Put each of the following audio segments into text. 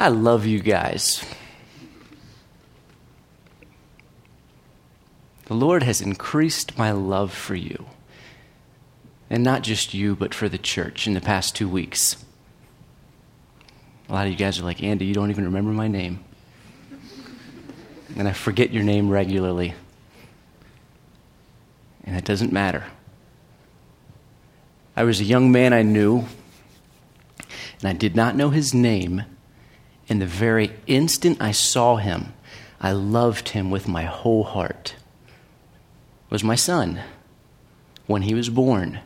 I love you guys. The Lord has increased my love for you. And not just you, but for the church in the past two weeks. A lot of you guys are like, Andy, you don't even remember my name. And I forget your name regularly. And it doesn't matter. I was a young man I knew, and I did not know his name. And the very instant I saw him, I loved him with my whole heart. Was my son when he was born.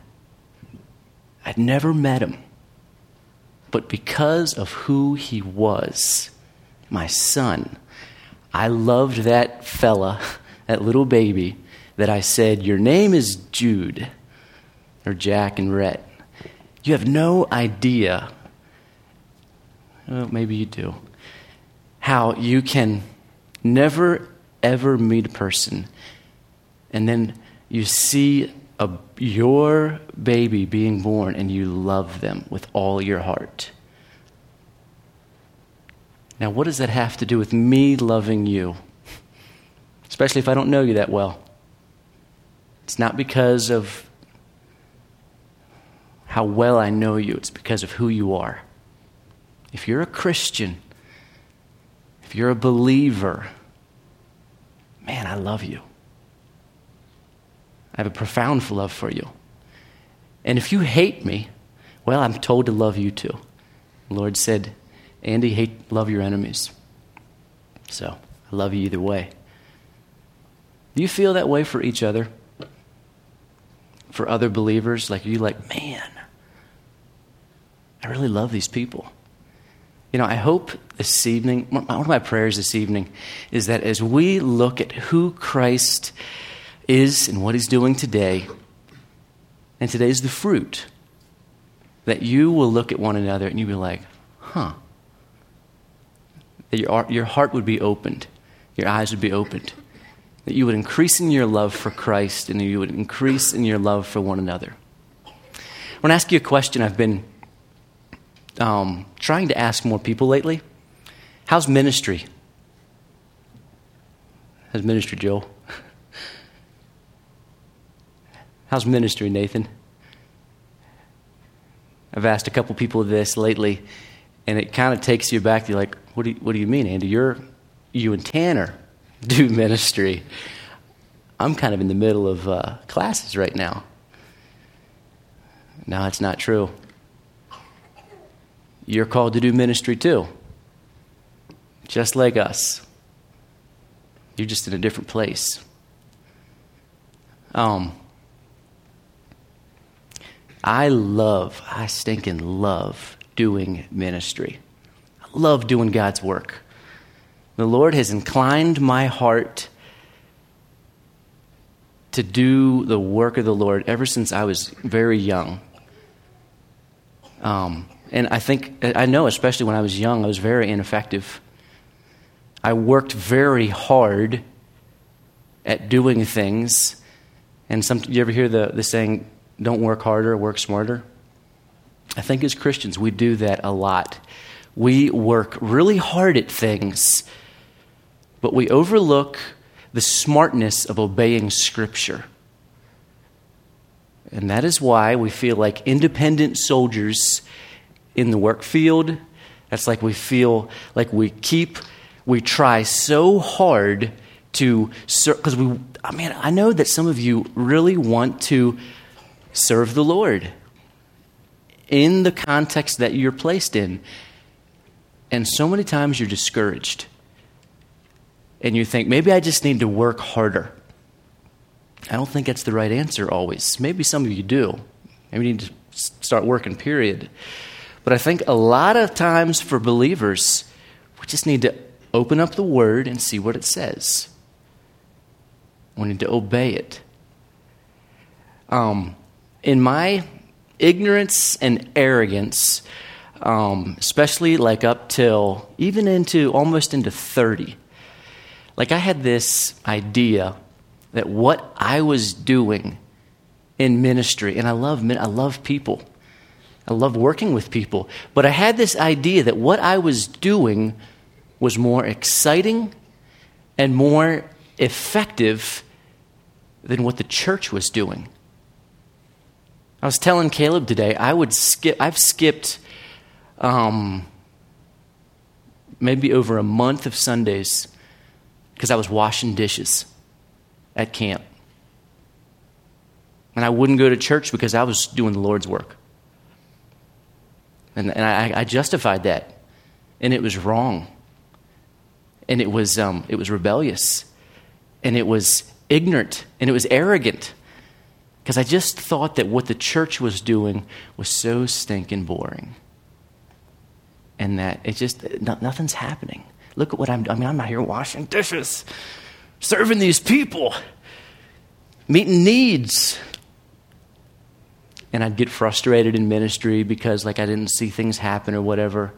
I'd never met him. But because of who he was, my son, I loved that fella, that little baby, that I said, Your name is Jude, or Jack and Rhett. You have no idea, well, maybe you do, how you can never, ever meet a person and then you see a, your baby being born and you love them with all your heart. Now, what does that have to do with me loving you? Especially if I don't know you that well. It's not because of how well I know you, it's because of who you are. If you're a Christian, if you're a believer, man, I love you. I have a profound love for you. And if you hate me, well, I'm told to love you too. The Lord said, Andy, hate, love your enemies. So I love you either way. Do you feel that way for each other? For other believers? Like, you like, man, I really love these people. You know, I hope this evening, one of my prayers this evening is that as we look at who Christ is and what he's doing today, and today is the fruit, that you will look at one another and you'll be like, huh. That your, your heart would be opened, your eyes would be opened, that you would increase in your love for Christ and you would increase in your love for one another. I want to ask you a question I've been um, trying to ask more people lately. How's ministry? How's ministry, Joe? How's ministry, Nathan? I've asked a couple people this lately, and it kind of takes you back. You're like, what do you, what do you mean, Andy? You're, you and Tanner do ministry. I'm kind of in the middle of uh, classes right now. No, it's not true. You're called to do ministry too, just like us. You're just in a different place. Um, I love, I stinking love doing ministry. I love doing God's work. The Lord has inclined my heart to do the work of the Lord ever since I was very young. Um, and I think, I know, especially when I was young, I was very ineffective. I worked very hard at doing things. And some, you ever hear the, the saying, don't work harder, work smarter. I think as Christians, we do that a lot. We work really hard at things, but we overlook the smartness of obeying Scripture. And that is why we feel like independent soldiers in the work field. That's like we feel like we keep, we try so hard to, serve, because we, I mean, I know that some of you really want to serve the Lord in the context that you're placed in. And so many times you're discouraged. And you think, maybe I just need to work harder. I don't think that's the right answer always. Maybe some of you do. Maybe you need to start working, period. But I think a lot of times for believers, we just need to open up the Word and see what it says. We need to obey it. Um, in my ignorance and arrogance, um, especially like up till even into almost into 30, like I had this idea that what I was doing in ministry, and I love, I love people, I love working with people. But I had this idea that what I was doing was more exciting and more effective than what the church was doing. I was telling Caleb today, I would skip, I've skipped um, maybe over a month of Sundays because I was washing dishes at camp. And I wouldn't go to church because I was doing the Lord's work. And, and I, I justified that. And it was wrong. And it was, um, it was rebellious. And it was ignorant. And it was arrogant. Because I just thought that what the church was doing was so stinking boring. And that it just, nothing's happening. Look at what I'm doing. I mean, I'm out here washing dishes, serving these people, meeting needs, and I'd get frustrated in ministry because like I didn't see things happen or whatever.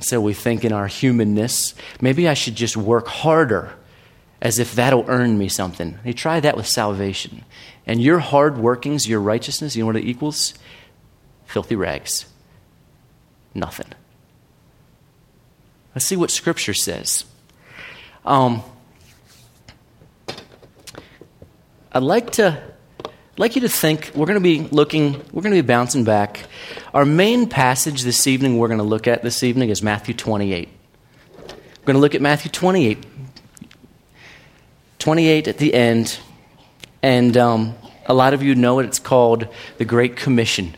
So we think in our humanness, maybe I should just work harder as if that'll earn me something. You try that with salvation. And your hard workings, your righteousness, you know what it equals? Filthy rags. Nothing. Let's see what Scripture says. Um, I'd like to like you to think, we're going to be looking, we're going to be bouncing back. Our main passage this evening, we're going to look at this evening, is Matthew 28. We're going to look at Matthew 28. 28 at the end. And um, a lot of you know it, it's called the Great Commission.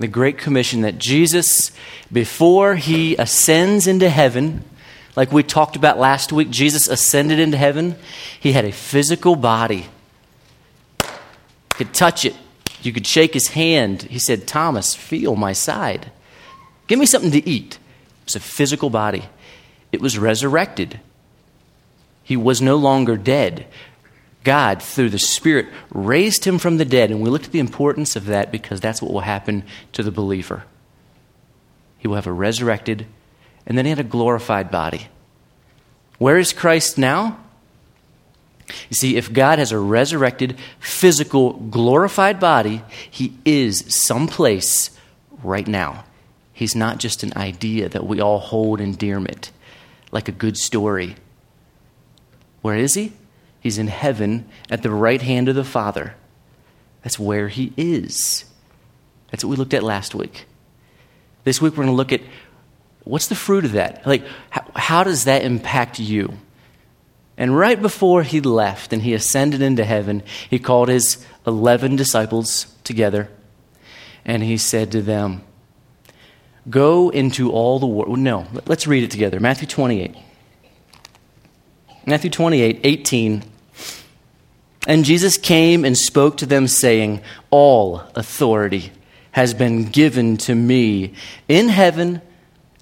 The Great Commission that Jesus, before he ascends into heaven, like we talked about last week, Jesus ascended into heaven. He had a physical body could touch it. You could shake his hand. He said, Thomas, feel my side. Give me something to eat. It was a physical body, it was resurrected. He was no longer dead. God, through the Spirit, raised him from the dead. And we looked at the importance of that because that's what will happen to the believer. He will have a resurrected, and then he had a glorified body. Where is Christ now? You see, if God has a resurrected, physical, glorified body, He is someplace right now. He's not just an idea that we all hold endearment, like a good story. Where is He? He's in heaven at the right hand of the Father. That's where He is. That's what we looked at last week. This week we're going to look at what's the fruit of that? Like, how, how does that impact you? And right before he left and he ascended into heaven, he called his 11 disciples together and he said to them, Go into all the world. No, let's read it together. Matthew 28. Matthew 28, 18. And Jesus came and spoke to them, saying, All authority has been given to me in heaven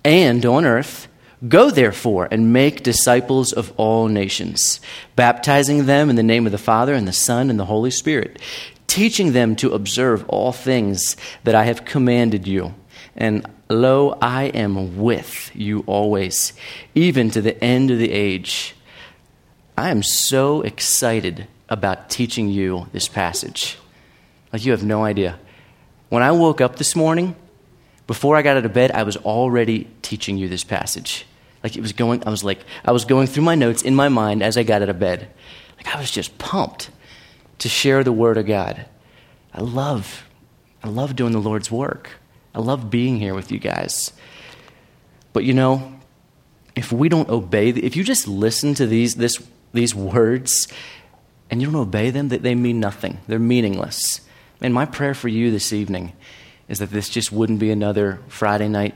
and on earth. Go therefore and make disciples of all nations, baptizing them in the name of the Father and the Son and the Holy Spirit, teaching them to observe all things that I have commanded you. And lo, I am with you always, even to the end of the age. I am so excited about teaching you this passage. Like you have no idea. When I woke up this morning, before I got out of bed, I was already teaching you this passage. Like it was going, I was like, I was going through my notes in my mind as I got out of bed. Like I was just pumped to share the Word of God. I love, I love doing the Lord's work. I love being here with you guys. But you know, if we don't obey, if you just listen to these, this, these words and you don't obey them, that they mean nothing. They're meaningless. And my prayer for you this evening is that this just wouldn't be another Friday night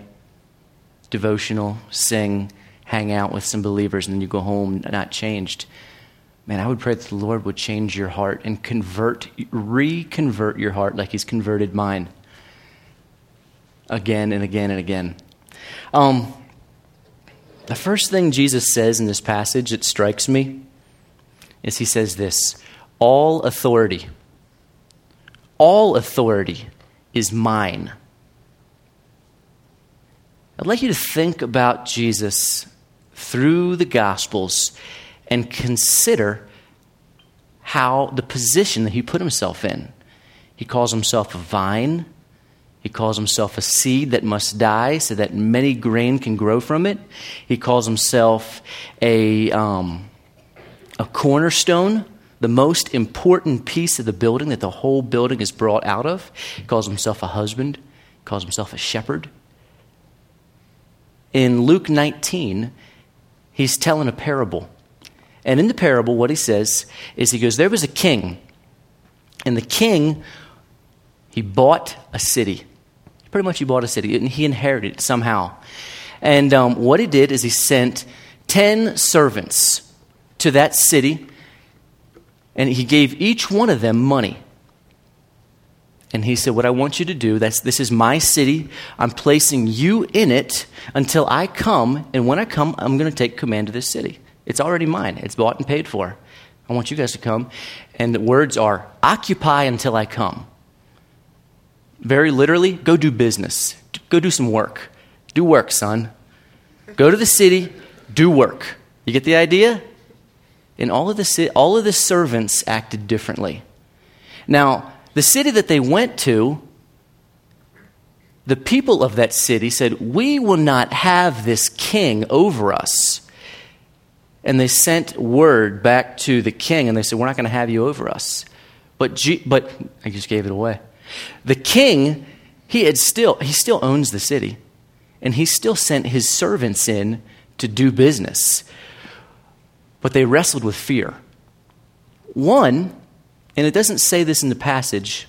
devotional, sing, hang out with some believers, and then you go home not changed. Man, I would pray that the Lord would change your heart and convert, reconvert your heart like He's converted mine again and again and again. Um, the first thing Jesus says in this passage that strikes me is He says this All authority, all authority is mine. I'd like you to think about Jesus through the Gospels and consider how the position that he put himself in. He calls himself a vine, He calls himself a seed that must die so that many grain can grow from it. He calls himself a, um, a cornerstone, the most important piece of the building that the whole building is brought out of. He calls himself a husband, he calls himself a shepherd. In Luke 19, he's telling a parable. And in the parable, what he says is he goes, There was a king, and the king, he bought a city. Pretty much, he bought a city, and he inherited it somehow. And um, what he did is he sent 10 servants to that city, and he gave each one of them money. And he said, What I want you to do, that's, this is my city. I'm placing you in it until I come. And when I come, I'm going to take command of this city. It's already mine, it's bought and paid for. I want you guys to come. And the words are occupy until I come. Very literally, go do business, go do some work. Do work, son. Go to the city, do work. You get the idea? And all of the, all of the servants acted differently. Now, the city that they went to, the people of that city said, We will not have this king over us. And they sent word back to the king and they said, We're not going to have you over us. But, G- but I just gave it away. The king, he had still, he still owns the city. And he still sent his servants in to do business. But they wrestled with fear. One, and it doesn't say this in the passage,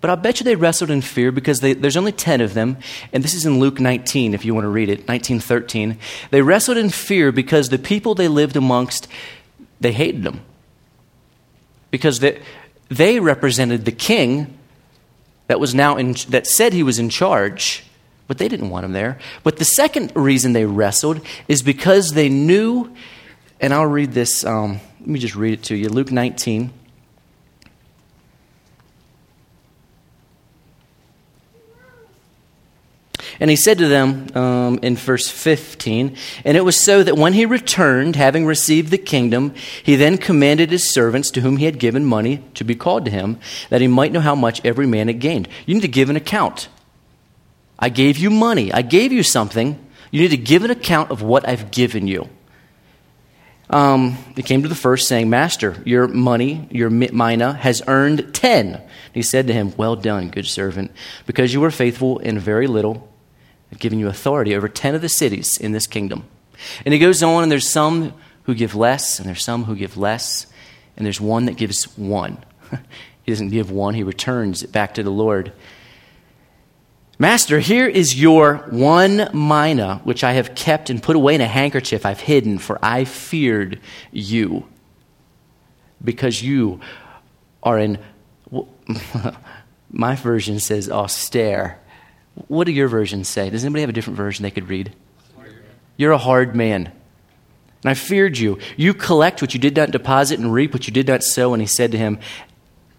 but I'll bet you they wrestled in fear because they, there's only 10 of them, and this is in Luke 19, if you want to read it, 1913. They wrestled in fear because the people they lived amongst, they hated them. Because they, they represented the king that was now in, that said he was in charge, but they didn't want him there. But the second reason they wrestled is because they knew, and I'll read this. Um, let me just read it to you Luke 19. And he said to them um, in verse 15, And it was so that when he returned, having received the kingdom, he then commanded his servants to whom he had given money to be called to him, that he might know how much every man had gained. You need to give an account. I gave you money, I gave you something. You need to give an account of what I've given you um, came to the first, saying, Master, your money, your mina, has earned ten. he said to him, Well done, good servant, because you were faithful in very little, I've given you authority over ten of the cities in this kingdom. And he goes on, and there's some who give less, and there's some who give less, and there's one that gives one. he doesn't give one, he returns it back to the Lord. Master, here is your one mina, which I have kept and put away in a handkerchief I've hidden, for I feared you. Because you are in, my version says austere. What do your versions say? Does anybody have a different version they could read? You're a hard man. And I feared you. You collect what you did not deposit and reap what you did not sow. And he said to him,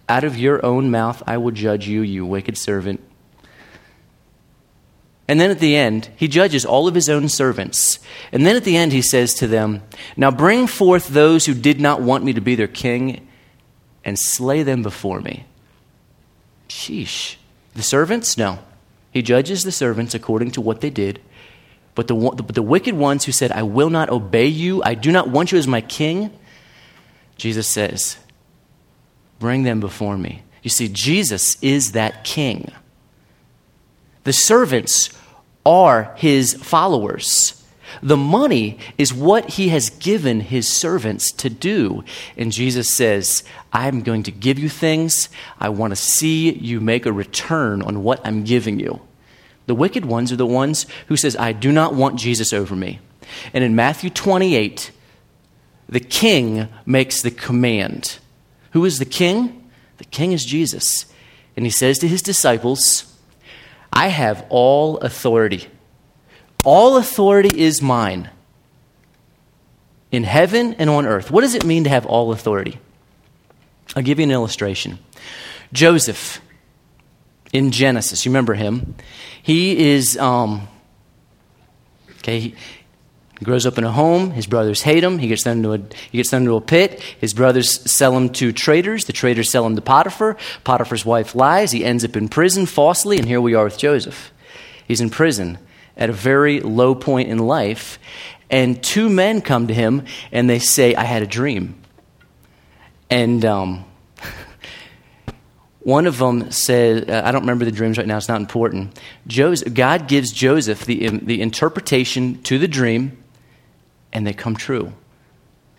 Out of your own mouth I will judge you, you wicked servant. And then at the end, he judges all of his own servants. And then at the end, he says to them, Now bring forth those who did not want me to be their king and slay them before me. Sheesh. The servants? No. He judges the servants according to what they did. But the, the wicked ones who said, I will not obey you, I do not want you as my king, Jesus says, Bring them before me. You see, Jesus is that king. The servants are his followers. The money is what he has given his servants to do. And Jesus says, I'm going to give you things. I want to see you make a return on what I'm giving you. The wicked ones are the ones who says, I do not want Jesus over me. And in Matthew 28, the king makes the command. Who is the king? The king is Jesus. And he says to his disciples, I have all authority. All authority is mine in heaven and on earth. What does it mean to have all authority? I'll give you an illustration. Joseph in Genesis, you remember him? He is, um, okay, He grows up in a home. His brothers hate him. He gets thrown into a, he gets thrown into a pit. His brothers sell him to traders. The traders sell him to Potiphar. Potiphar's wife lies. He ends up in prison falsely, and here we are with Joseph. He's in prison at a very low point in life, and two men come to him and they say, I had a dream. And um, one of them said, uh, I don't remember the dreams right now, it's not important. Joseph, God gives Joseph the, the interpretation to the dream and they come true.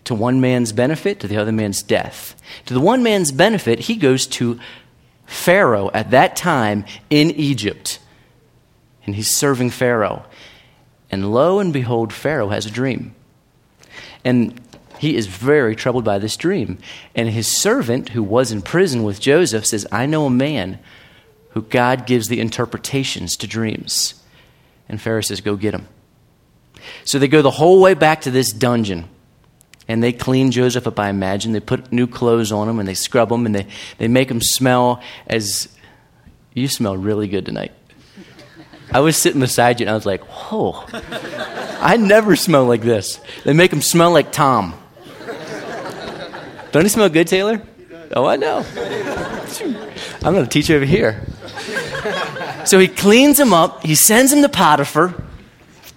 To one man's benefit, to the other man's death. To the one man's benefit, he goes to Pharaoh at that time in Egypt. And he's serving Pharaoh. And lo and behold, Pharaoh has a dream. And he is very troubled by this dream. And his servant, who was in prison with Joseph, says, I know a man who God gives the interpretations to dreams. And Pharaoh says, Go get him. So they go the whole way back to this dungeon. And they clean Joseph up, I imagine. They put new clothes on him and they scrub him and they, they make him smell as you smell really good tonight. I was sitting beside you and I was like, whoa, I never smell like this. They make him smell like Tom. Don't he smell good, Taylor? Oh, I know. I'm going to teach you over here. So he cleans him up. He sends him to Potiphar.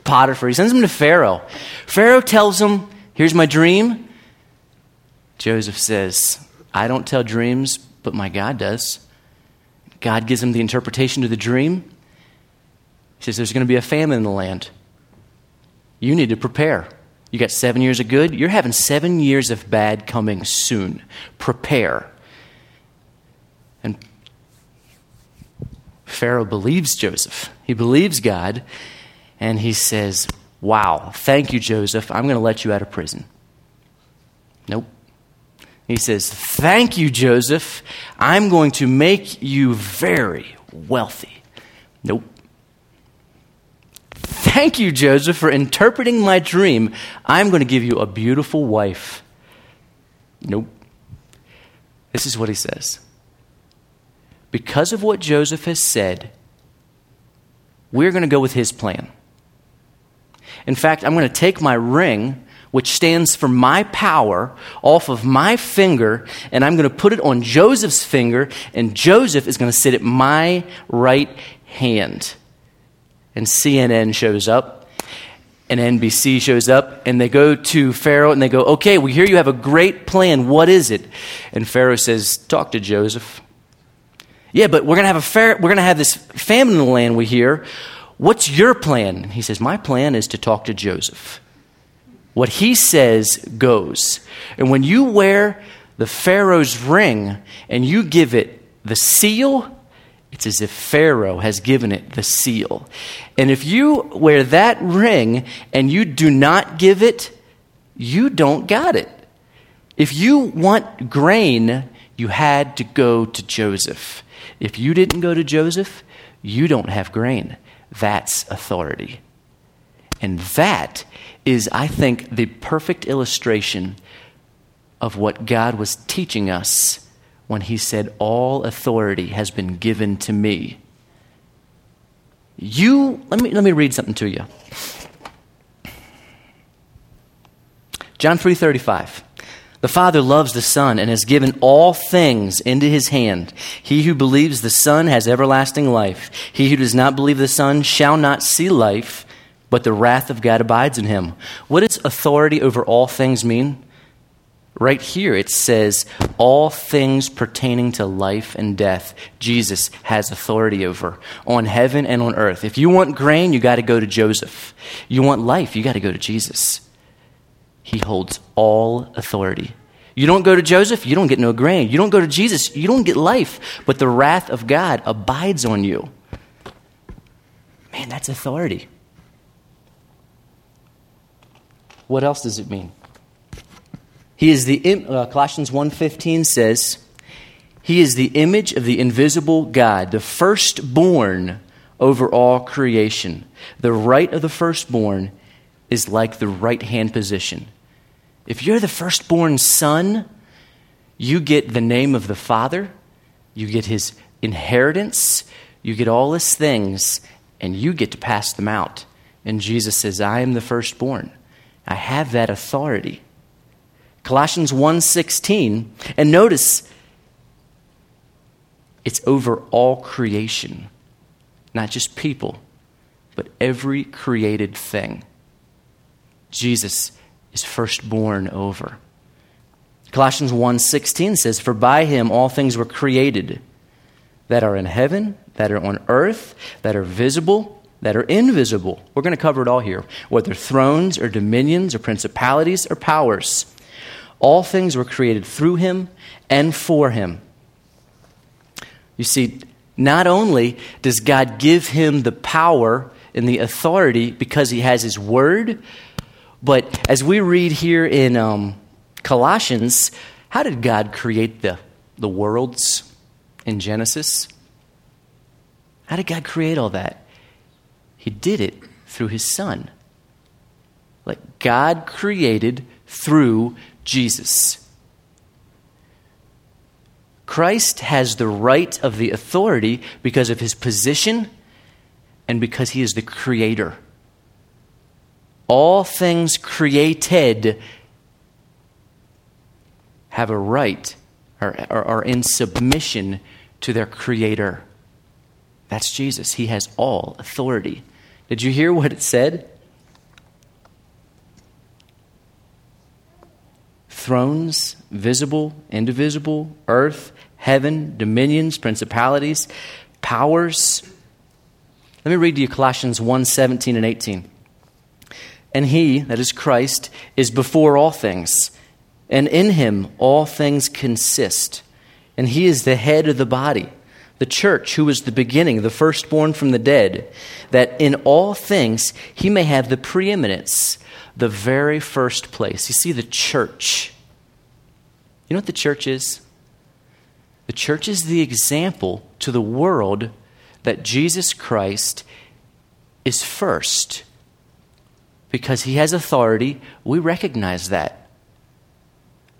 Potiphar. He sends him to Pharaoh. Pharaoh tells him, Here's my dream. Joseph says, I don't tell dreams, but my God does. God gives him the interpretation to the dream. He says, There's going to be a famine in the land. You need to prepare. You got seven years of good. You're having seven years of bad coming soon. Prepare. And Pharaoh believes Joseph. He believes God and he says, Wow, thank you, Joseph. I'm going to let you out of prison. Nope. He says, Thank you, Joseph. I'm going to make you very wealthy. Nope. Thank you, Joseph, for interpreting my dream. I'm going to give you a beautiful wife. Nope. This is what he says. Because of what Joseph has said, we're going to go with his plan. In fact, I'm going to take my ring, which stands for my power, off of my finger, and I'm going to put it on Joseph's finger, and Joseph is going to sit at my right hand. And CNN shows up. And NBC shows up and they go to Pharaoh and they go, Okay, we hear you have a great plan. What is it? And Pharaoh says, Talk to Joseph. Yeah, but we're going to have a fair, we're going to have this famine in the land we hear. What's your plan? He says, My plan is to talk to Joseph. What he says goes. And when you wear the Pharaoh's ring and you give it the seal, it's as if Pharaoh has given it the seal. And if you wear that ring and you do not give it, you don't got it. If you want grain, you had to go to Joseph. If you didn't go to Joseph, you don't have grain. That's authority. And that is, I think, the perfect illustration of what God was teaching us when He said, All authority has been given to me. You, let me, let me read something to you. John 3:35 the Father loves the Son and has given all things into his hand. He who believes the Son has everlasting life. He who does not believe the Son shall not see life, but the wrath of God abides in him. What does authority over all things mean? Right here it says, all things pertaining to life and death, Jesus has authority over on heaven and on earth. If you want grain, you got to go to Joseph. You want life, you got to go to Jesus. He holds all authority. You don't go to Joseph, you don't get no grain. You don't go to Jesus, you don't get life. But the wrath of God abides on you. Man, that's authority. What else does it mean? He is the uh, Colossians 1:15 says, "He is the image of the invisible God, the firstborn over all creation. The right of the firstborn is like the right hand position. If you're the firstborn son, you get the name of the Father, you get his inheritance, you get all his things, and you get to pass them out. And Jesus says, I am the firstborn. I have that authority. Colossians 1:16 and notice it's over all creation, not just people, but every created thing. Jesus is firstborn over. Colossians 1:16 says for by him all things were created that are in heaven, that are on earth, that are visible, that are invisible. We're going to cover it all here, whether thrones or dominions or principalities or powers. All things were created through him and for him. You see, not only does God give him the power and the authority because he has his word, but as we read here in um, Colossians, how did God create the, the worlds in Genesis? How did God create all that? He did it through his son. Like God created through Jesus. Christ has the right of the authority because of his position and because he is the creator. All things created have a right or are in submission to their creator. That's Jesus. He has all authority. Did you hear what it said? thrones, visible, indivisible, earth, heaven, dominions, principalities, powers. Let me read to you Colossians 1 17 and 18. And he, that is Christ, is before all things, and in him all things consist. And he is the head of the body, the church, who is the beginning, the firstborn from the dead, that in all things he may have the preeminence, the very first place. You see, the church you know what the church is? The church is the example to the world that Jesus Christ is first. Because he has authority, we recognize that.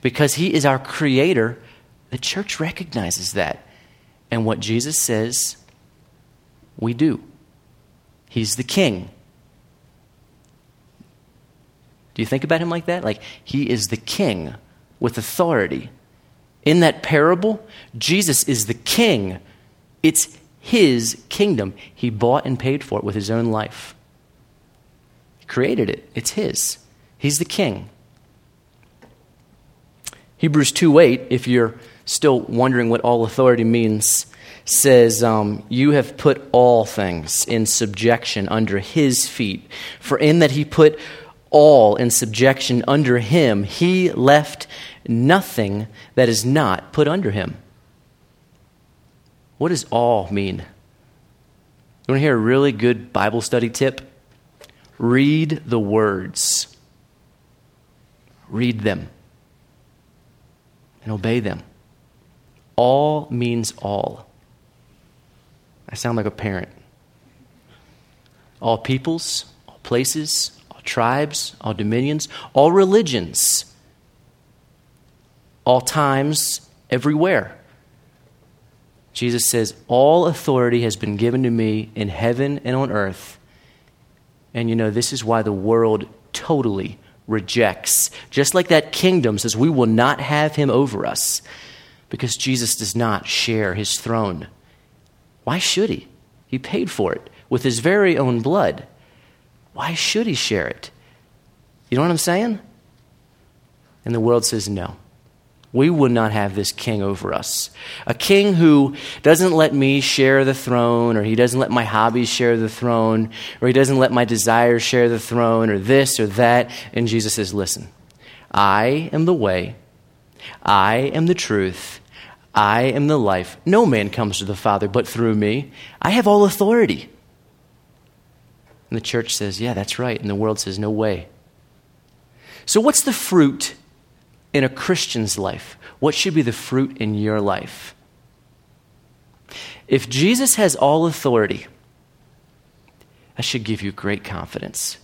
Because he is our creator, the church recognizes that. And what Jesus says, we do. He's the king. Do you think about him like that? Like, he is the king with authority. In that parable, Jesus is the king. It's his kingdom. He bought and paid for it with his own life. Created it, it's his. He's the king. Hebrews 2 8, if you're still wondering what all authority means, says, um, You have put all things in subjection under his feet. For in that he put all in subjection under him, he left nothing that is not put under him. What does all mean? You want to hear a really good Bible study tip? Read the words. Read them and obey them. All means all. I sound like a parent. All peoples, all places, all tribes, all dominions, all religions, all times, everywhere. Jesus says, All authority has been given to me in heaven and on earth. And you know, this is why the world totally rejects. Just like that kingdom says, We will not have him over us because Jesus does not share his throne. Why should he? He paid for it with his very own blood. Why should he share it? You know what I'm saying? And the world says no. We would not have this king over us. A king who doesn't let me share the throne, or he doesn't let my hobbies share the throne, or he doesn't let my desires share the throne, or this or that. And Jesus says, Listen, I am the way, I am the truth, I am the life. No man comes to the Father but through me. I have all authority. And the church says, Yeah, that's right. And the world says, No way. So, what's the fruit in a Christian's life? What should be the fruit in your life? If Jesus has all authority, that should give you great confidence.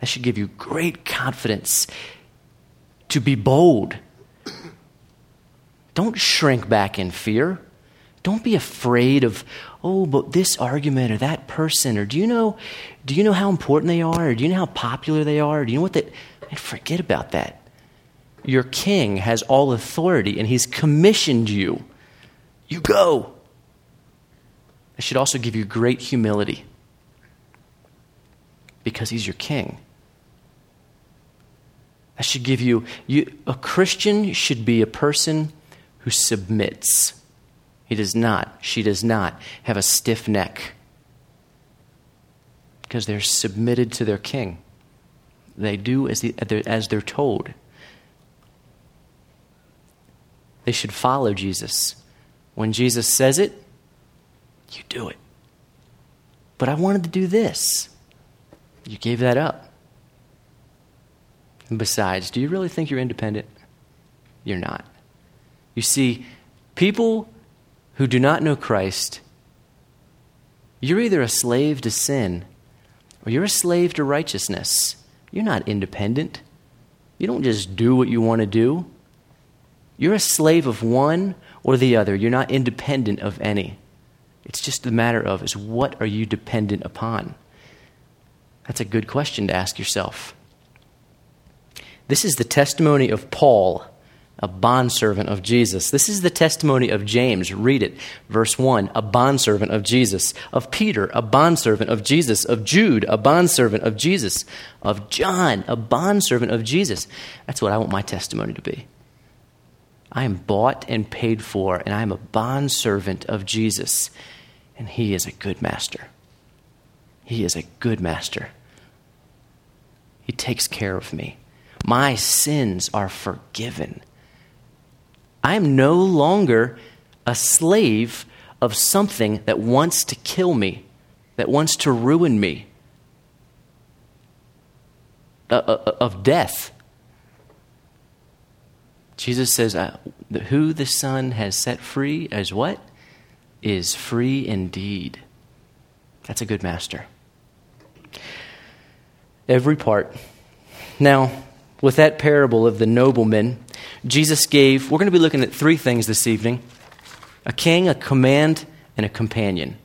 That should give you great confidence to be bold. Don't shrink back in fear. Don't be afraid of, oh, but this argument or that person, or do you know, do you know how important they are, or do you know how popular they are, do you know what that? Man, forget about that. Your king has all authority, and he's commissioned you. You go. It should also give you great humility because he's your king. That should give you, you a Christian should be a person who submits. He does not, she does not have a stiff neck because they're submitted to their king. They do as, the, as they're told. They should follow Jesus. When Jesus says it, you do it. But I wanted to do this. You gave that up. And besides, do you really think you're independent? You're not. You see, people who do not know Christ, you're either a slave to sin or you're a slave to righteousness. You're not independent. You don't just do what you want to do. You're a slave of one or the other. You're not independent of any. It's just a matter of is what are you dependent upon? That's a good question to ask yourself. This is the testimony of Paul, a bondservant of Jesus. This is the testimony of James. Read it. Verse 1 a bondservant of Jesus. Of Peter, a bondservant of Jesus. Of Jude, a bondservant of Jesus. Of John, a bondservant of Jesus. That's what I want my testimony to be. I am bought and paid for, and I am a bondservant of Jesus. And he is a good master. He is a good master. He takes care of me. My sins are forgiven. I am no longer a slave of something that wants to kill me, that wants to ruin me, uh, uh, of death. Jesus says, uh, Who the Son has set free as what? Is free indeed. That's a good master. Every part. Now, with that parable of the nobleman, Jesus gave, we're going to be looking at three things this evening a king, a command, and a companion.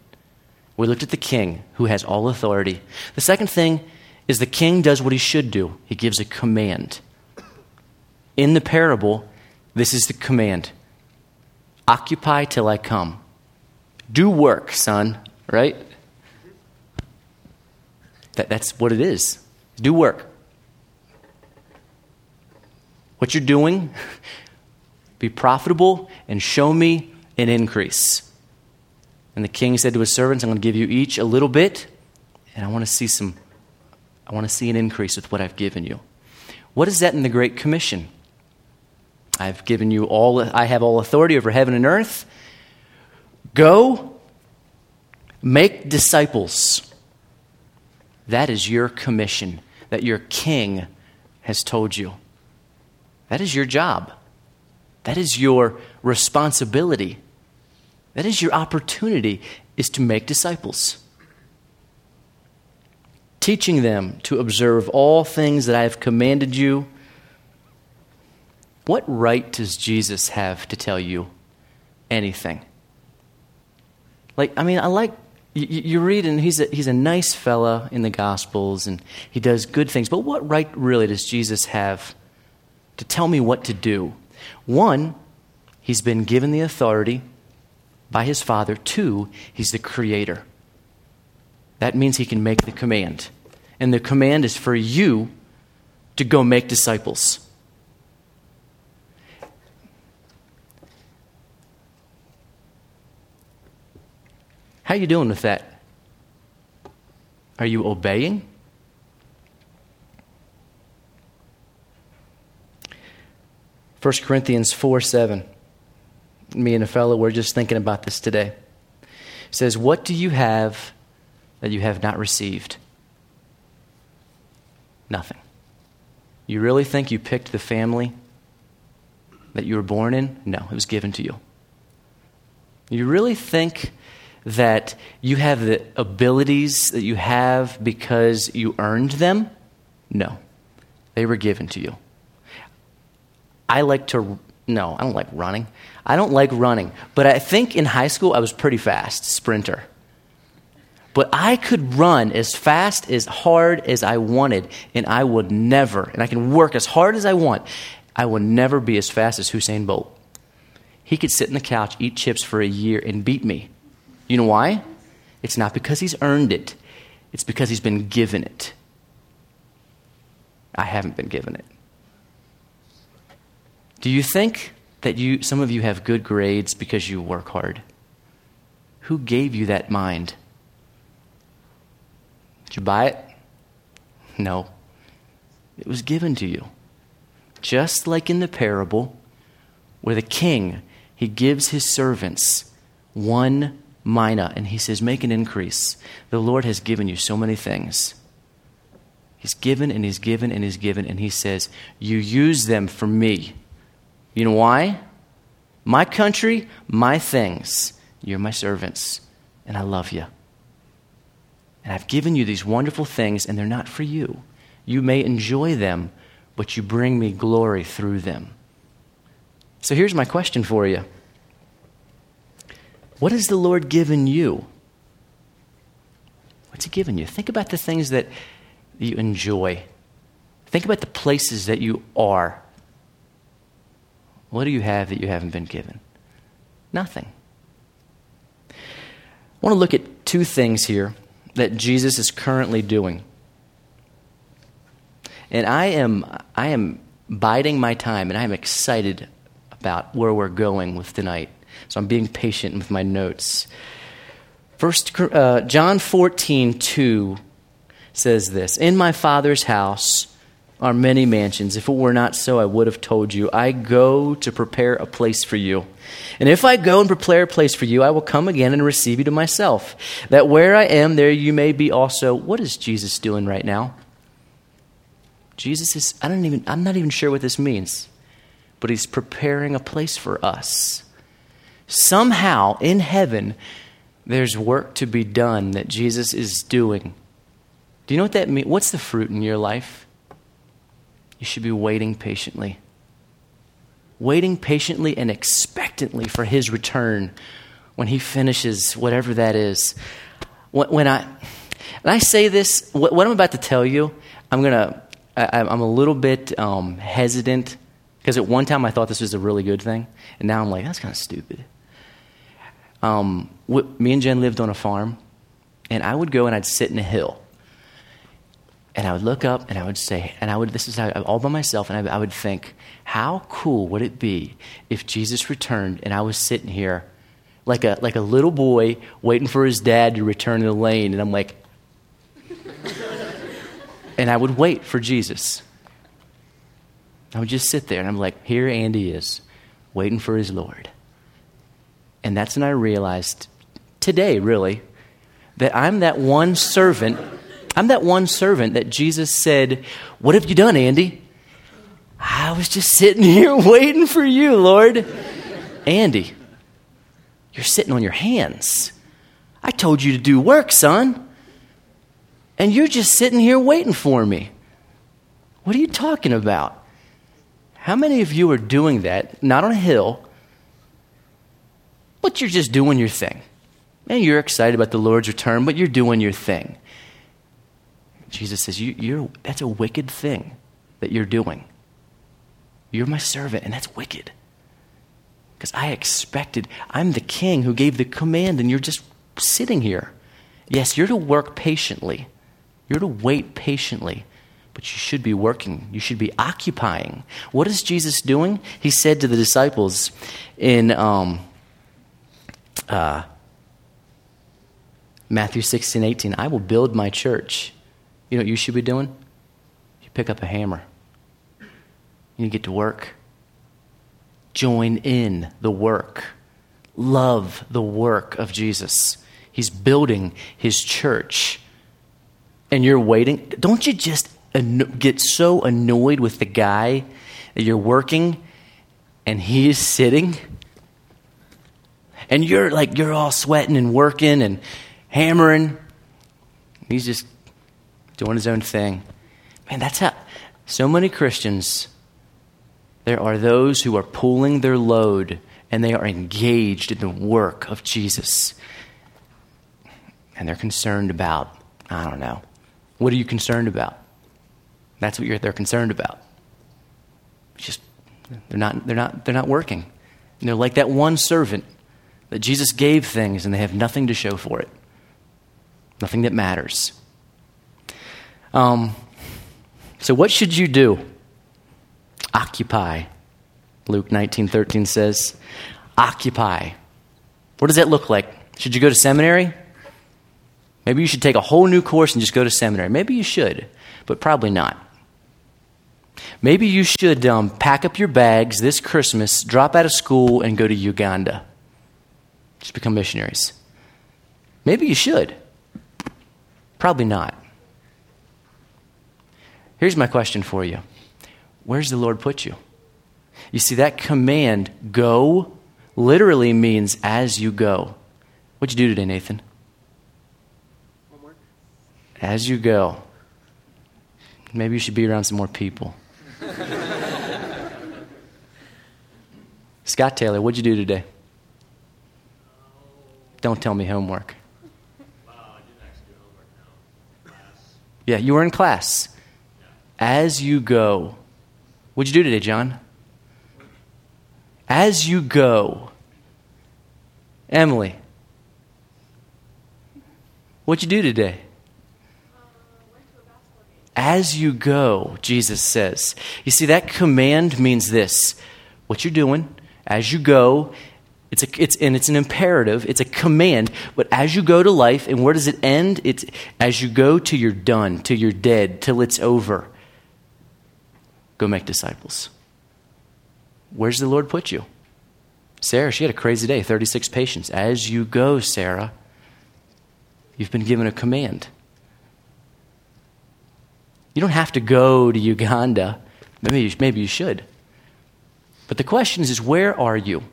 We looked at the king, who has all authority. The second thing is the king does what he should do he gives a command. In the parable, this is the command Occupy till I come. Do work, son, right? That, that's what it is. Do work. What you're doing, be profitable and show me an increase. And the king said to his servants, I'm going to give you each a little bit, and I want to see some, I want to see an increase with what I've given you. What is that in the Great Commission? I've given you all, I have all authority over heaven and earth. Go, make disciples. That is your commission that your king has told you. That is your job. That is your responsibility. That is your opportunity is to make disciples. Teaching them to observe all things that I have commanded you. What right does Jesus have to tell you anything? Like, I mean, I like you, read, and he's a, he's a nice fella in the Gospels, and he does good things. But what right really does Jesus have to tell me what to do? One, he's been given the authority by his Father. Two, he's the creator. That means he can make the command. And the command is for you to go make disciples. How are you doing with that? Are you obeying? First Corinthians 4 7. Me and a fellow were just thinking about this today. It says, What do you have that you have not received? Nothing. You really think you picked the family that you were born in? No, it was given to you. You really think that you have the abilities that you have because you earned them? No, they were given to you. I like to no, I don't like running. I don't like running. But I think in high school I was pretty fast, sprinter. But I could run as fast, as hard as I wanted, and I would never, and I can work as hard as I want, I will never be as fast as Usain Bolt. He could sit on the couch, eat chips for a year, and beat me. You know why? It's not because he's earned it, it's because he's been given it. I haven't been given it. Do you think that you, some of you have good grades because you work hard? Who gave you that mind? Did you buy it? No. It was given to you. Just like in the parable where the king, he gives his servants one mina and he says, Make an increase. The Lord has given you so many things. He's given and he's given and he's given, and he says, You use them for me. You know why? My country, my things. You're my servants, and I love you. And I've given you these wonderful things, and they're not for you. You may enjoy them, but you bring me glory through them. So here's my question for you What has the Lord given you? What's He given you? Think about the things that you enjoy. Think about the places that you are. What do you have that you haven't been given? Nothing. I want to look at two things here that Jesus is currently doing. And I am, I am biding my time and I am excited about where we're going with tonight. So I'm being patient with my notes. First, uh, John 14, 2 says this In my Father's house are many mansions. If it were not so, I would have told you. I go to prepare a place for you. And if I go and prepare a place for you, I will come again and receive you to myself, that where I am, there you may be also. What is Jesus doing right now? Jesus is, I don't even, I'm not even sure what this means, but he's preparing a place for us. Somehow in heaven, there's work to be done that Jesus is doing. Do you know what that means? What's the fruit in your life? You should be waiting patiently. Waiting patiently and expectantly for his return when he finishes whatever that is. When I, when I say this, what I'm about to tell you, I'm going to I, am a little bit um, hesitant because at one time I thought this was a really good thing, and now I'm like, that's kind of stupid. Um, me and Jen lived on a farm, and I would go and I'd sit in a hill, and I would look up and I would say, and I would, this is how, all by myself, and I, I would think, how cool would it be if Jesus returned and I was sitting here like a, like a little boy waiting for his dad to return to the lane, and I'm like, and I would wait for Jesus. I would just sit there and I'm like, here Andy is, waiting for his Lord. And that's when I realized today, really, that I'm that one servant. I'm that one servant that Jesus said, What have you done, Andy? I was just sitting here waiting for you, Lord. Andy, you're sitting on your hands. I told you to do work, son and you're just sitting here waiting for me. What are you talking about? How many of you are doing that, not on a hill, but you're just doing your thing? Man, you're excited about the Lord's return, but you're doing your thing. Jesus says, you, are That's a wicked thing that you're doing. You're my servant, and that's wicked. Because I expected, I'm the king who gave the command, and you're just sitting here. Yes, you're to work patiently. You're to wait patiently, but you should be working. You should be occupying. What is Jesus doing? He said to the disciples in um, uh, Matthew 16, 18, I will build my church. You know what you should be doing? You pick up a hammer. You get to work. Join in the work. Love the work of Jesus. He's building his church and you're waiting, don't you just get so annoyed with the guy that you're working and he is sitting? And you're like, you're all sweating and working and hammering. He's just doing his own thing. Man, that's how so many Christians, There are those who are pulling their load and they are engaged in the work of Jesus. And they're concerned about, I don't know, what are you concerned about? That's what they're concerned about. Just they're not, they're, not, they're not working. And they're like that one servant that Jesus gave things and they have nothing to show for it, nothing that matters. Um, so, what should you do? Occupy. Luke 19:13 says, "Occupy." What does that look like? Should you go to seminary? Maybe you should take a whole new course and just go to seminary. Maybe you should, but probably not. Maybe you should um, pack up your bags this Christmas, drop out of school, and go to Uganda. Just become missionaries. Maybe you should. Probably not. Here's my question for you Where's the Lord put you? You see, that command, go, literally means as you go. What'd you do today, Nathan? Homework. As you go. Maybe you should be around some more people. Scott Taylor, what'd you do today? Don't tell me homework. Yeah, you were in class. As you go. What'd you do today, John? As you go. Emily. What'd you do today? As you go, Jesus says. You see, that command means this what you're doing, as you go, it's, a, it's, and it's an imperative, it's a command, but as you go to life, and where does it end? It's as you go to you're done, till you're dead, till it's over. Go make disciples. Where's the Lord put you? Sarah, she had a crazy day, 36 patients. As you go, Sarah, you've been given a command. You don't have to go to Uganda. Maybe you, maybe you should. But the question is, is where are you?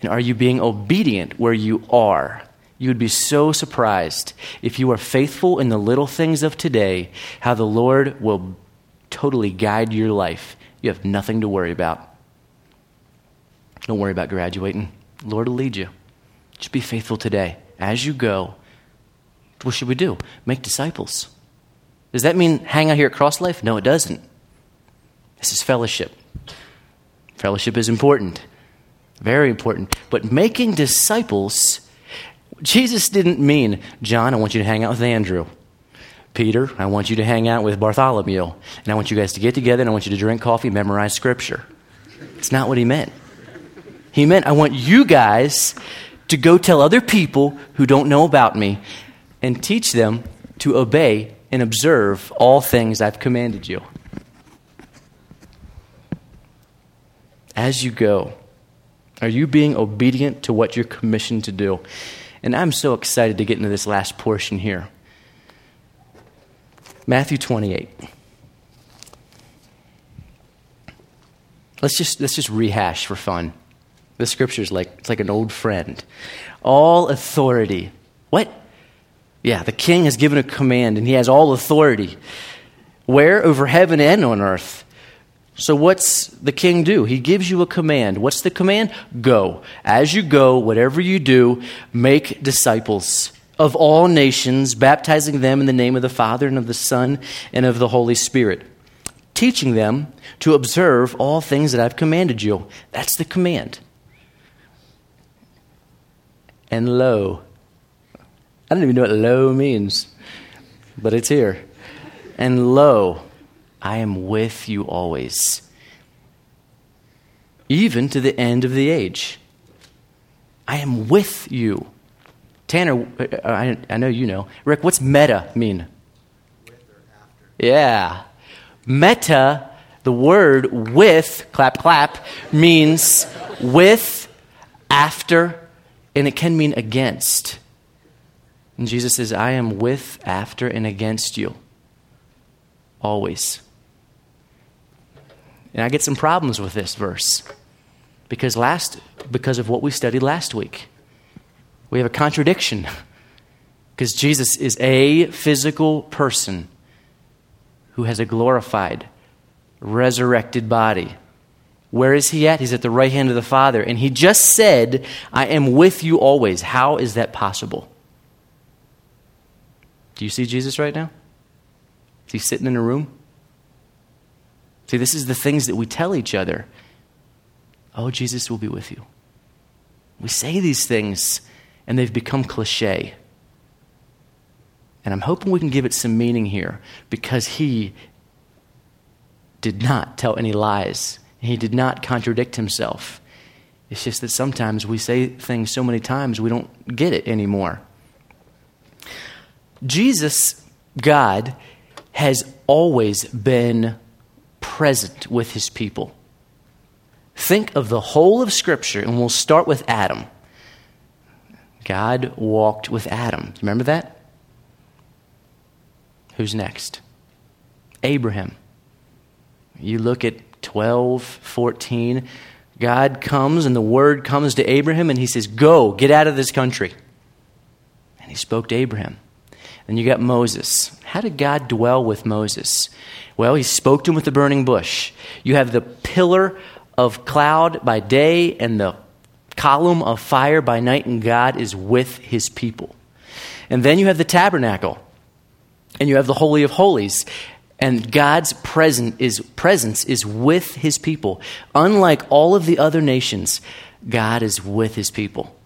And are you being obedient where you are? You would be so surprised if you are faithful in the little things of today, how the Lord will totally guide your life. You have nothing to worry about. Don't worry about graduating. Lord will lead you. Just be faithful today. As you go, what should we do? Make disciples. Does that mean hang out here at Cross Life? No, it doesn't. This is fellowship. Fellowship is important, very important. But making disciples, Jesus didn't mean, John, I want you to hang out with Andrew. Peter, I want you to hang out with Bartholomew. And I want you guys to get together and I want you to drink coffee, memorize scripture. It's not what he meant. He meant, I want you guys to go tell other people who don't know about me and teach them to obey and observe all things I've commanded you. As you go, are you being obedient to what you're commissioned to do? And I'm so excited to get into this last portion here. Matthew 28. Let's just, let's just rehash for fun. The scripture is like, it's like an old friend. All authority. What? Yeah, the king has given a command and he has all authority. Where? Over heaven and on earth. So, what's the king do? He gives you a command. What's the command? Go. As you go, whatever you do, make disciples of all nations, baptizing them in the name of the Father and of the Son and of the Holy Spirit, teaching them to observe all things that I've commanded you. That's the command. And lo, I don't even know what lo means, but it's here. And lo, I am with you always, even to the end of the age. I am with you. Tanner, uh, I, I know you know. Rick, what's meta mean? Yeah. Meta, the word with, clap, clap, means with, after, and it can mean against. And Jesus says, I am with, after, and against you. Always. And I get some problems with this verse because last because of what we studied last week. We have a contradiction because Jesus is a physical person who has a glorified, resurrected body. Where is he at? He's at the right hand of the Father. And he just said, I am with you always. How is that possible? Do you see Jesus right now? Is he sitting in a room? See, this is the things that we tell each other. Oh, Jesus will be with you. We say these things, and they've become cliche. And I'm hoping we can give it some meaning here because he did not tell any lies. He did not contradict himself. It's just that sometimes we say things so many times we don't get it anymore. Jesus, God, has always been present with his people. Think of the whole of Scripture, and we'll start with Adam. God walked with Adam. Remember that? Who's next? Abraham. You look at 12, 14. God comes, and the word comes to Abraham, and he says, Go, get out of this country. And he spoke to Abraham. Then you got Moses. How did God dwell with Moses? Well, he spoke to him with the burning bush. You have the pillar of cloud by day and the column of fire by night, and God is with his people. And then you have the tabernacle, and you have the Holy of Holies. And God's present is, presence is with his people. Unlike all of the other nations, God is with his people.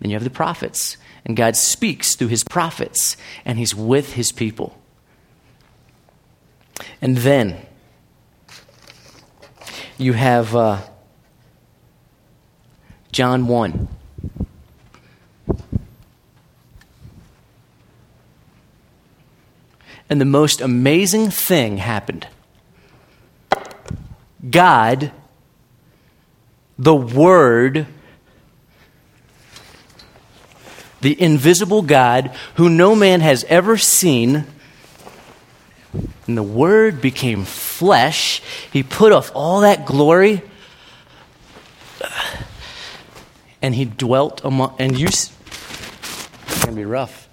Then you have the prophets, and God speaks through his prophets, and he's with his people. And then you have uh, John 1. And the most amazing thing happened. God, the Word, the invisible God, who no man has ever seen, and the Word became flesh. He put off all that glory. And he dwelt among, and you, it's to be rough.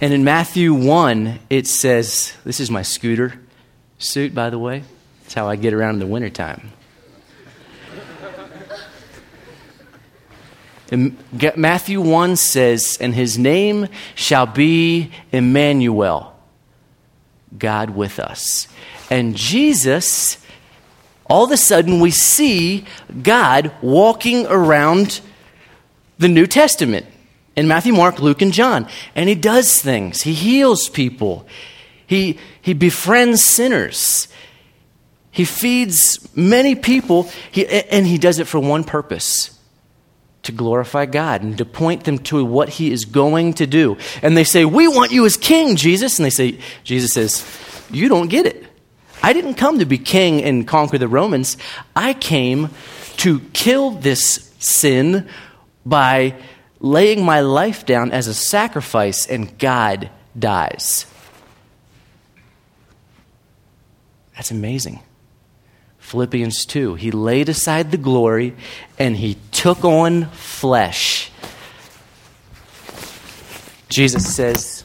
And in Matthew 1, it says, This is my scooter suit, by the way. That's how I get around in the wintertime. Matthew 1 says, And his name shall be Emmanuel, God with us. And Jesus, all of a sudden, we see God walking around the New Testament in Matthew, Mark, Luke, and John. And he does things, he heals people, he, he befriends sinners. He feeds many people, he, and he does it for one purpose to glorify God and to point them to what he is going to do. And they say, We want you as king, Jesus. And they say, Jesus says, You don't get it. I didn't come to be king and conquer the Romans. I came to kill this sin by laying my life down as a sacrifice, and God dies. That's amazing. Philippians 2. He laid aside the glory and he took on flesh. Jesus says,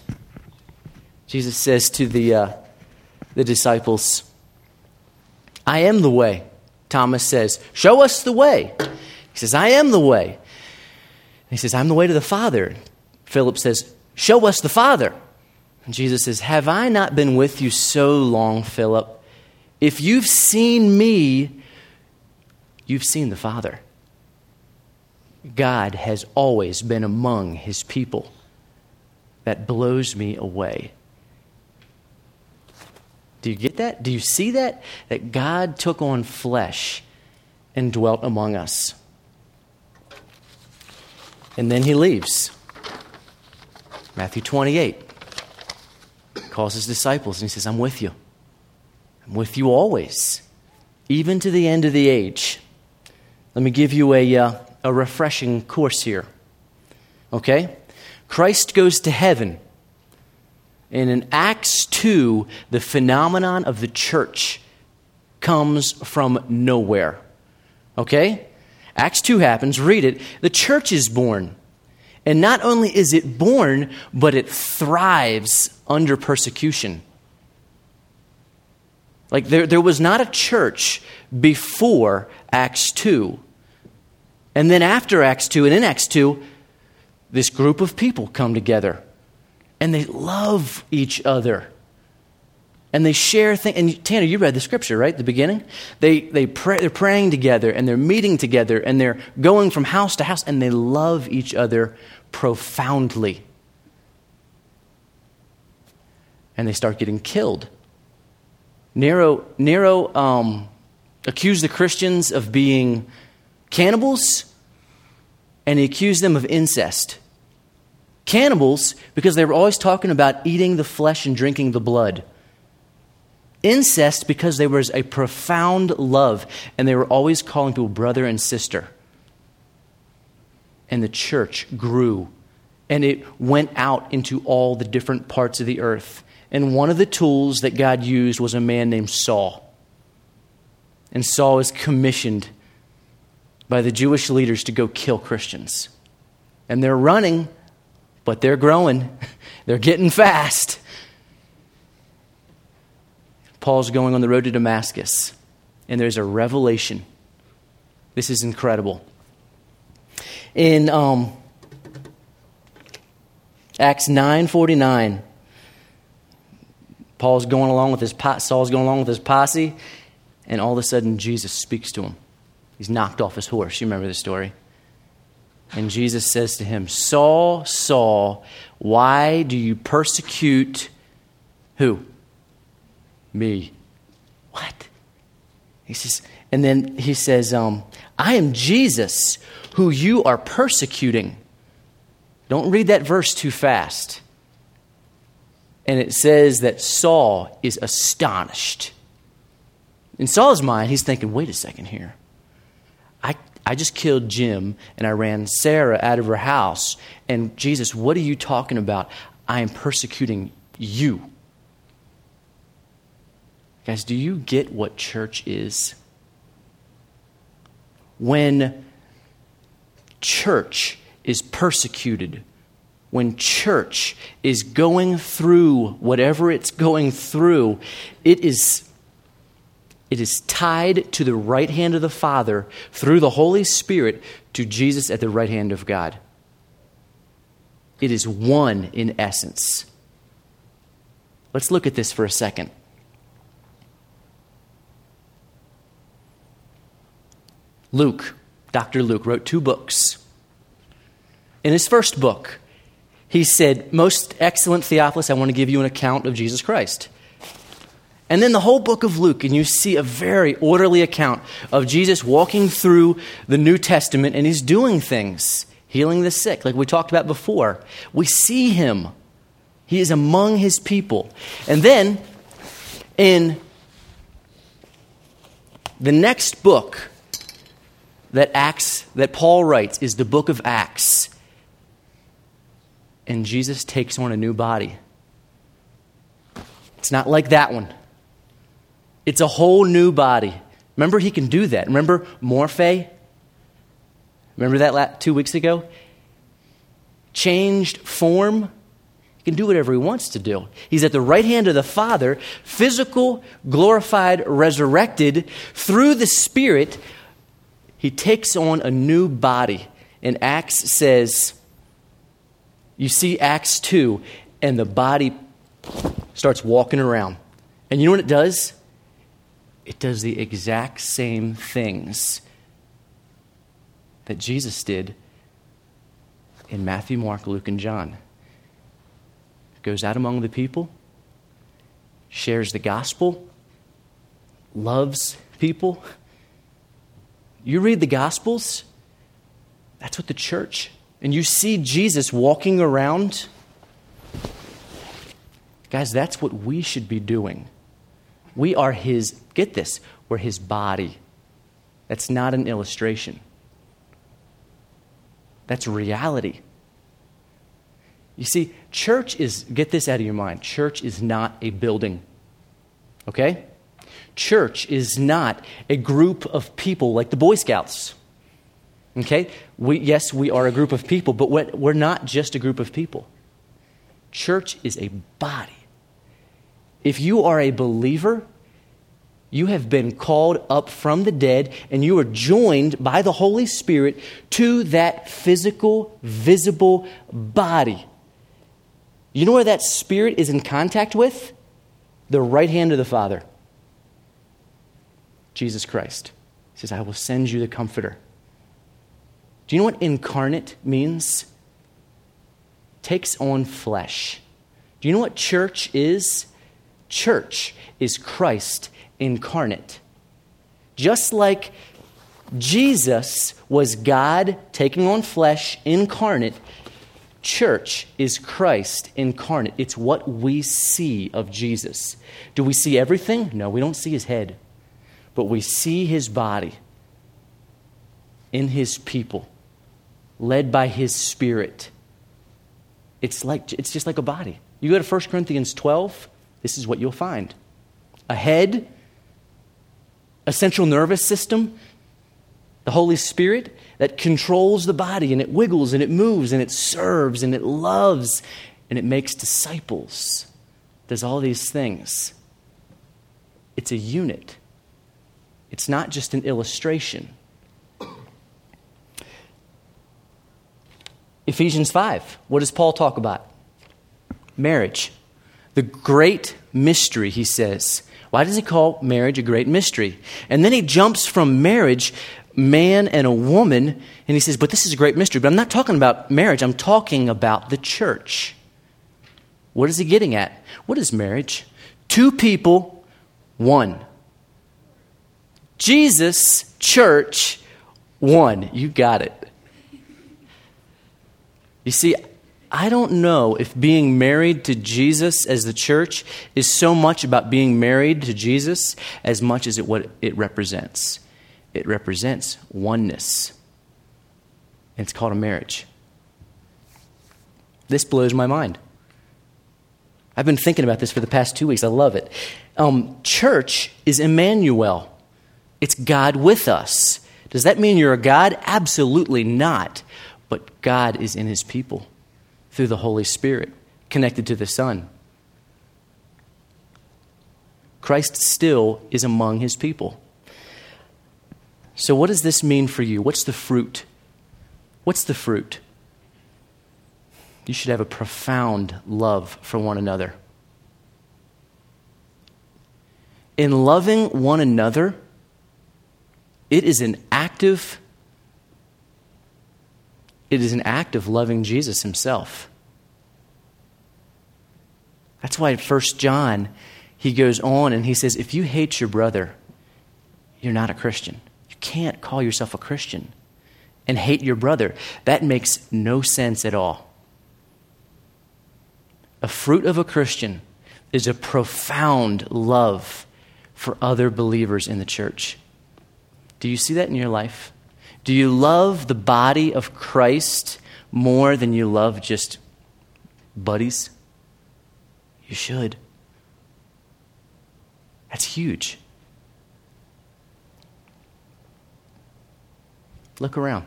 Jesus says to the, uh, the disciples, I am the way. Thomas says, Show us the way. He says, I am the way. He says, I'm the way to the Father. Philip says, Show us the Father. And Jesus says, Have I not been with you so long, Philip? If you've seen me, you've seen the Father. God has always been among his people. That blows me away. Do you get that? Do you see that? That God took on flesh and dwelt among us. And then he leaves. Matthew 28 calls his disciples and he says, I'm with you. I'm with you always, even to the end of the age. Let me give you a, uh, a refreshing course here. Okay? Christ goes to heaven. And in Acts 2, the phenomenon of the church comes from nowhere. Okay? Acts 2 happens, read it. The church is born. And not only is it born, but it thrives under persecution. Like there, there was not a church before Acts 2. And then after Acts 2 and in Acts 2, this group of people come together and they love each other. And they share things. And Tanner, you read the scripture, right? The beginning? They, they pray, they're praying together and they're meeting together and they're going from house to house and they love each other profoundly. And they start getting killed. Nero, Nero um, accused the Christians of being cannibals and he accused them of incest. Cannibals, because they were always talking about eating the flesh and drinking the blood. Incest, because there was a profound love, and they were always calling people brother and sister. And the church grew, and it went out into all the different parts of the earth. And one of the tools that God used was a man named Saul. And Saul is commissioned by the Jewish leaders to go kill Christians. And they're running but they're growing, they're getting fast. Paul's going on the road to Damascus, and there's a revelation. This is incredible. In um, Acts 9:49, Paul's going along with his Saul's going along with his posse, and all of a sudden Jesus speaks to him. He's knocked off his horse. You remember the story? And Jesus says to him, Saul, Saul, why do you persecute who? Me. What? He says, and then he says, um, I am Jesus who you are persecuting. Don't read that verse too fast. And it says that Saul is astonished. In Saul's mind, he's thinking, wait a second here. I, I just killed Jim and I ran Sarah out of her house. And Jesus, what are you talking about? I am persecuting you. Guys, do you get what church is? When church is persecuted, when church is going through whatever it's going through, it is it is tied to the right hand of the Father through the Holy Spirit to Jesus at the right hand of God. It is one in essence. Let's look at this for a second. Luke, Dr. Luke, wrote two books. In his first book, he said, Most excellent Theophilus, I want to give you an account of Jesus Christ. And then the whole book of Luke, and you see a very orderly account of Jesus walking through the New Testament and he's doing things, healing the sick, like we talked about before. We see him, he is among his people. And then in the next book that Acts that Paul writes is the book of Acts. And Jesus takes on a new body. It's not like that one. It's a whole new body. Remember, he can do that. Remember Morphe? Remember that two weeks ago? Changed form. He can do whatever he wants to do. He's at the right hand of the Father, physical, glorified, resurrected through the Spirit. He takes on a new body. And Acts says, you see Acts 2, and the body starts walking around. And you know what it does? It does the exact same things that Jesus did in Matthew, Mark, Luke, and John. Goes out among the people, shares the gospel, loves people. You read the gospels, that's what the church, and you see Jesus walking around. Guys, that's what we should be doing. We are his, get this, we're his body. That's not an illustration, that's reality. You see, church is, get this out of your mind, church is not a building. Okay? Church is not a group of people like the Boy Scouts. Okay? We, yes, we are a group of people, but we're not just a group of people. Church is a body. If you are a believer, You have been called up from the dead, and you are joined by the Holy Spirit to that physical, visible body. You know where that spirit is in contact with? The right hand of the Father. Jesus Christ. He says, I will send you the Comforter. Do you know what incarnate means? Takes on flesh. Do you know what church is? Church is Christ incarnate. Just like Jesus was God taking on flesh incarnate, church is Christ incarnate. It's what we see of Jesus. Do we see everything? No, we don't see his head, but we see his body in his people, led by his spirit. It's, like, it's just like a body. You go to 1 Corinthians 12, this is what you'll find a head a central nervous system, the Holy Spirit, that controls the body and it wiggles and it moves and it serves and it loves and it makes disciples. Does all these things. It's a unit, it's not just an illustration. Ephesians 5, what does Paul talk about? Marriage. The great mystery, he says, why does he call marriage a great mystery? And then he jumps from marriage, man and a woman, and he says, But this is a great mystery. But I'm not talking about marriage, I'm talking about the church. What is he getting at? What is marriage? Two people, one. Jesus, church, one. You got it. You see, I don't know if being married to Jesus as the church is so much about being married to Jesus as much as it, what it represents. It represents oneness. And It's called a marriage. This blows my mind. I've been thinking about this for the past two weeks. I love it. Um, church is Emmanuel, it's God with us. Does that mean you're a God? Absolutely not. But God is in his people through the Holy Spirit, connected to the Son. Christ still is among his people. So, what does this mean for you? What's the fruit? What's the fruit? You should have a profound love for one another. In loving one another, it is an active it is an act of loving Jesus himself. That's why in 1 John, he goes on and he says, If you hate your brother, you're not a Christian. You can't call yourself a Christian and hate your brother. That makes no sense at all. A fruit of a Christian is a profound love for other believers in the church. Do you see that in your life? Do you love the body of Christ more than you love just buddies? You should. That's huge. Look around.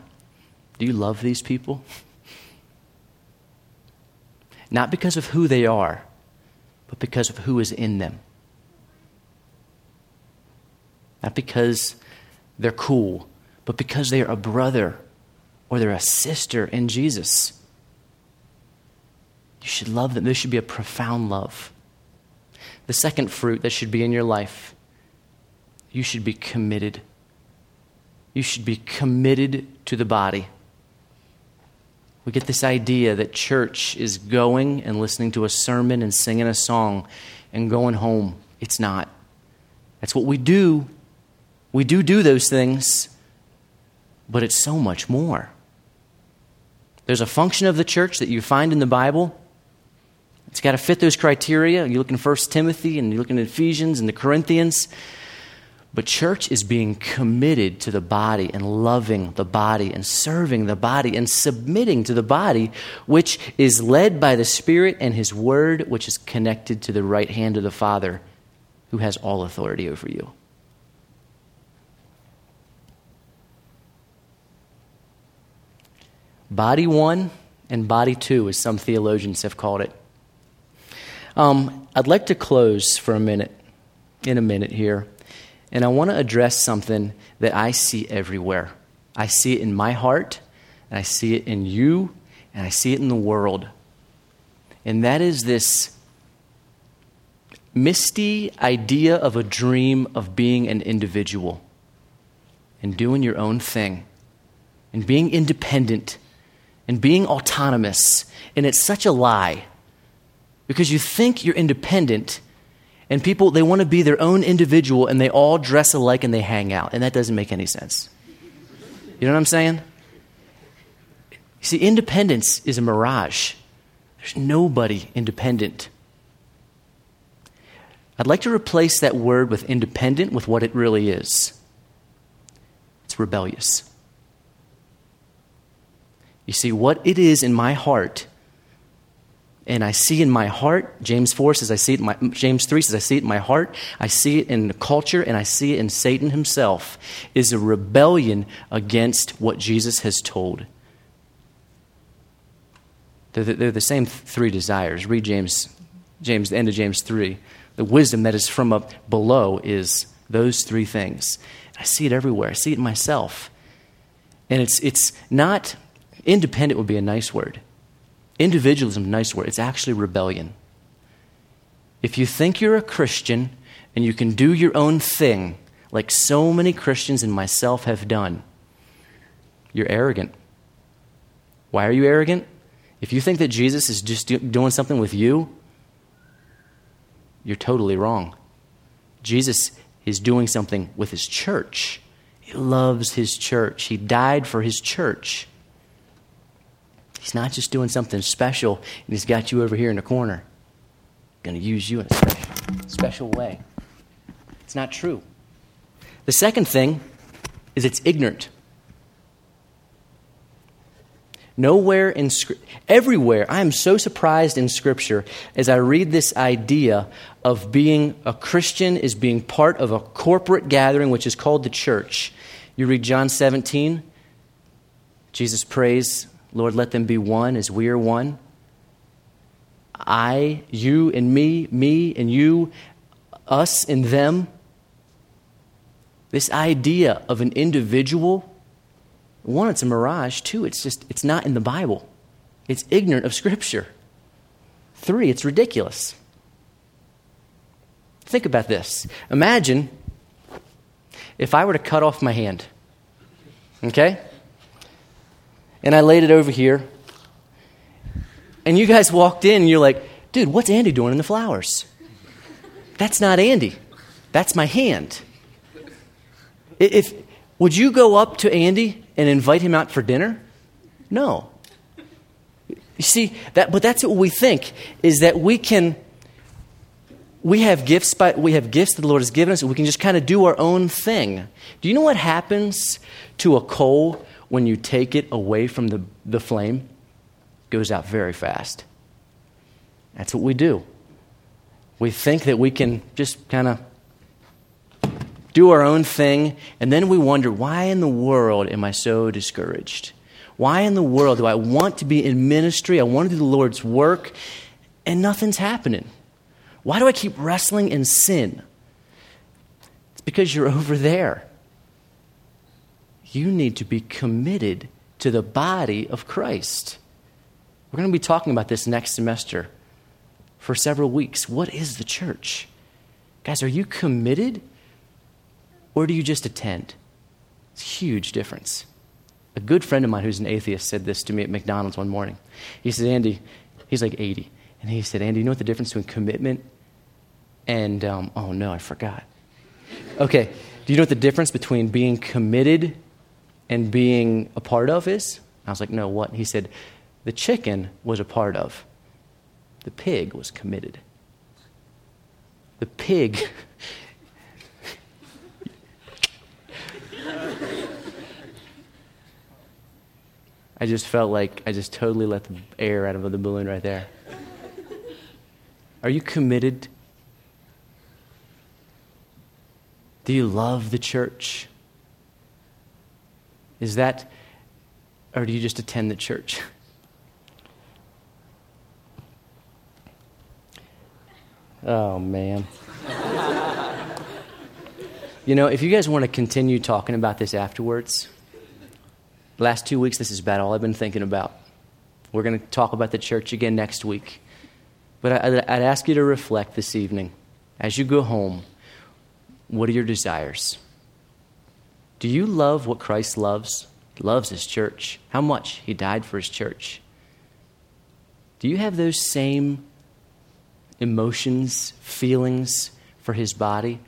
Do you love these people? Not because of who they are, but because of who is in them. Not because they're cool, but because they are a brother or they're a sister in Jesus. You should love them. There should be a profound love. The second fruit that should be in your life, you should be committed. You should be committed to the body. We get this idea that church is going and listening to a sermon and singing a song and going home. It's not. That's what we do. We do do those things, but it's so much more. There's a function of the church that you find in the Bible. It's got to fit those criteria. You look in 1 Timothy and you look in Ephesians and the Corinthians. But church is being committed to the body and loving the body and serving the body and submitting to the body, which is led by the Spirit and His Word, which is connected to the right hand of the Father, who has all authority over you. Body one and body two, as some theologians have called it. Um, I'd like to close for a minute, in a minute here, And I want to address something that I see everywhere. I see it in my heart, and I see it in you, and I see it in the world. And that is this misty idea of a dream of being an individual and doing your own thing and being independent and being autonomous. And it's such a lie because you think you're independent and people they want to be their own individual and they all dress alike and they hang out and that doesn't make any sense. You know what i'm saying? See independence is a mirage. There's nobody independent. I'd like to replace that word with independent with what it really is. It's rebellious you see what it is in my heart and I see in my heart, James 4 says, I see it in my, James 3 says, I see it in my heart, I see it in the culture, and I see it in Satan himself, is a rebellion against what Jesus has told. They're the, they're the same three desires. Read James, James, the end of James 3. The wisdom that is from up below is those three things. I see it everywhere. I see it in myself. And it's, it's not, independent would be a nice word. Individualism, nice word, it's actually rebellion. If you think you're a Christian and you can do your own thing, like so many Christians and myself have done, you're arrogant. Why are you arrogant? If you think that Jesus is just do- doing something with you, you're totally wrong. Jesus is doing something with his church. He loves his church. He died for his church. He's not just doing something special and he's got you over here in the corner. Going to use you in a special, special way. It's not true. The second thing is it's ignorant. Nowhere in Scripture, everywhere, I am so surprised in Scripture as I read this idea of being a Christian is being part of a corporate gathering which is called the church. You read John 17, Jesus prays, Lord, let them be one as we are one. I, you, and me, me and you, us and them. This idea of an individual, one, it's a mirage. Two, it's just, it's not in the Bible. It's ignorant of Scripture. Three, it's ridiculous. Think about this. Imagine if I were to cut off my hand. Okay? And I laid it over here. And you guys walked in and you're like, dude, what's Andy doing in the flowers? That's not Andy. That's my hand. If, would you go up to Andy and invite him out for dinner? No. You see, that, but that's what we think, is that we can, we have gifts, by, we have gifts that the Lord has given us, and we can just kind of do our own thing. Do you know what happens to a coal when you take it away from the, the flame, goes out very fast. That's what we do. We think that we can just kind of do our own thing, and then we wonder, why in the world am I so discouraged? Why in the world do I want to be in ministry? I want to do the Lord's work, and nothing's happening. Why do I keep wrestling in sin? It's because you're over there you need to be committed to the body of Christ. We're going to be talking about this next semester for several weeks. What is the church? Guys, are you committed or do you just attend? It's a huge difference. A good friend of mine who's an atheist said this to me at McDonald's one morning. He said, Andy, he's like 80. And he said, Andy, you know what the difference between commitment and, um, oh no, I forgot. Okay, do you know what the difference between being committed and being a part of is? I was like, no, what? He said, the chicken was a part of, the pig was committed. The pig. I just felt like I just totally let the air out of the balloon right there. Are you committed? Do you love the church? Is that, or do you just attend the church? Oh, man. You know, if you guys want to continue talking about this afterwards, last two weeks, this is about all I've been thinking about. We're going to talk about the church again next week. But I'd ask you to reflect this evening as you go home. What are your desires? Do you love what Christ loves? He loves his church. How much? He died for his church. Do you have those same emotions, feelings for his body?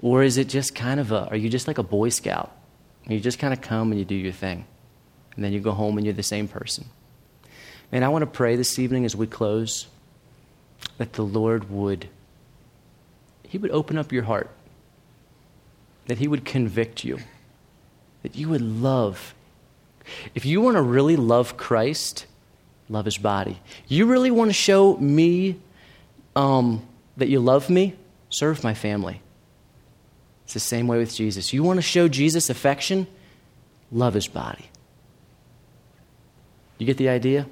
Or is it just kind of a, are you just like a Boy Scout? You just kind of come and you do your thing. And then you go home and you're the same person. And I want to pray this evening as we close that the Lord would, He would open up your heart, that He would convict you, that you would love. If you want to really love Christ, love His body. You really want to show me um, that you love me, serve my family. It's the same way with Jesus. You want to show Jesus affection? Love his body. You get the idea?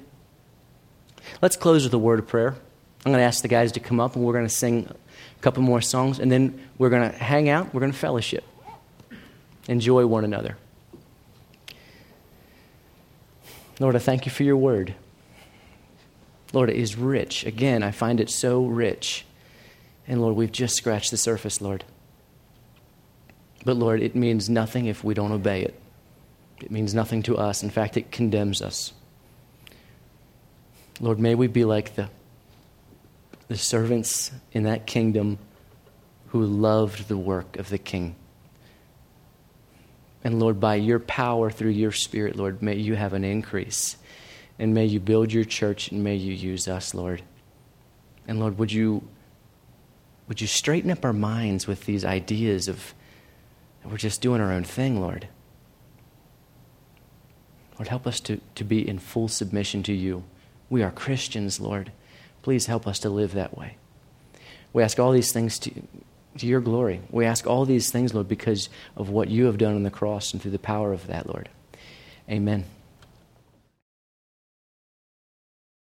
Let's close with a word of prayer. I'm going to ask the guys to come up and we're going to sing a couple more songs and then we're going to hang out, we're going to fellowship, enjoy one another. Lord, I thank you for your word. Lord, it is rich. Again, I find it so rich. And Lord, we've just scratched the surface, Lord. But Lord, it means nothing if we don't obey it. It means nothing to us. In fact, it condemns us. Lord, may we be like the, the servants in that kingdom who loved the work of the king. And Lord, by your power through your spirit, Lord, may you have an increase. And may you build your church and may you use us, Lord. And Lord, would you, would you straighten up our minds with these ideas of we're just doing our own thing, Lord. Lord, help us to, to be in full submission to you. We are Christians, Lord. Please help us to live that way. We ask all these things to, to your glory. We ask all these things, Lord, because of what you have done on the cross and through the power of that, Lord. Amen.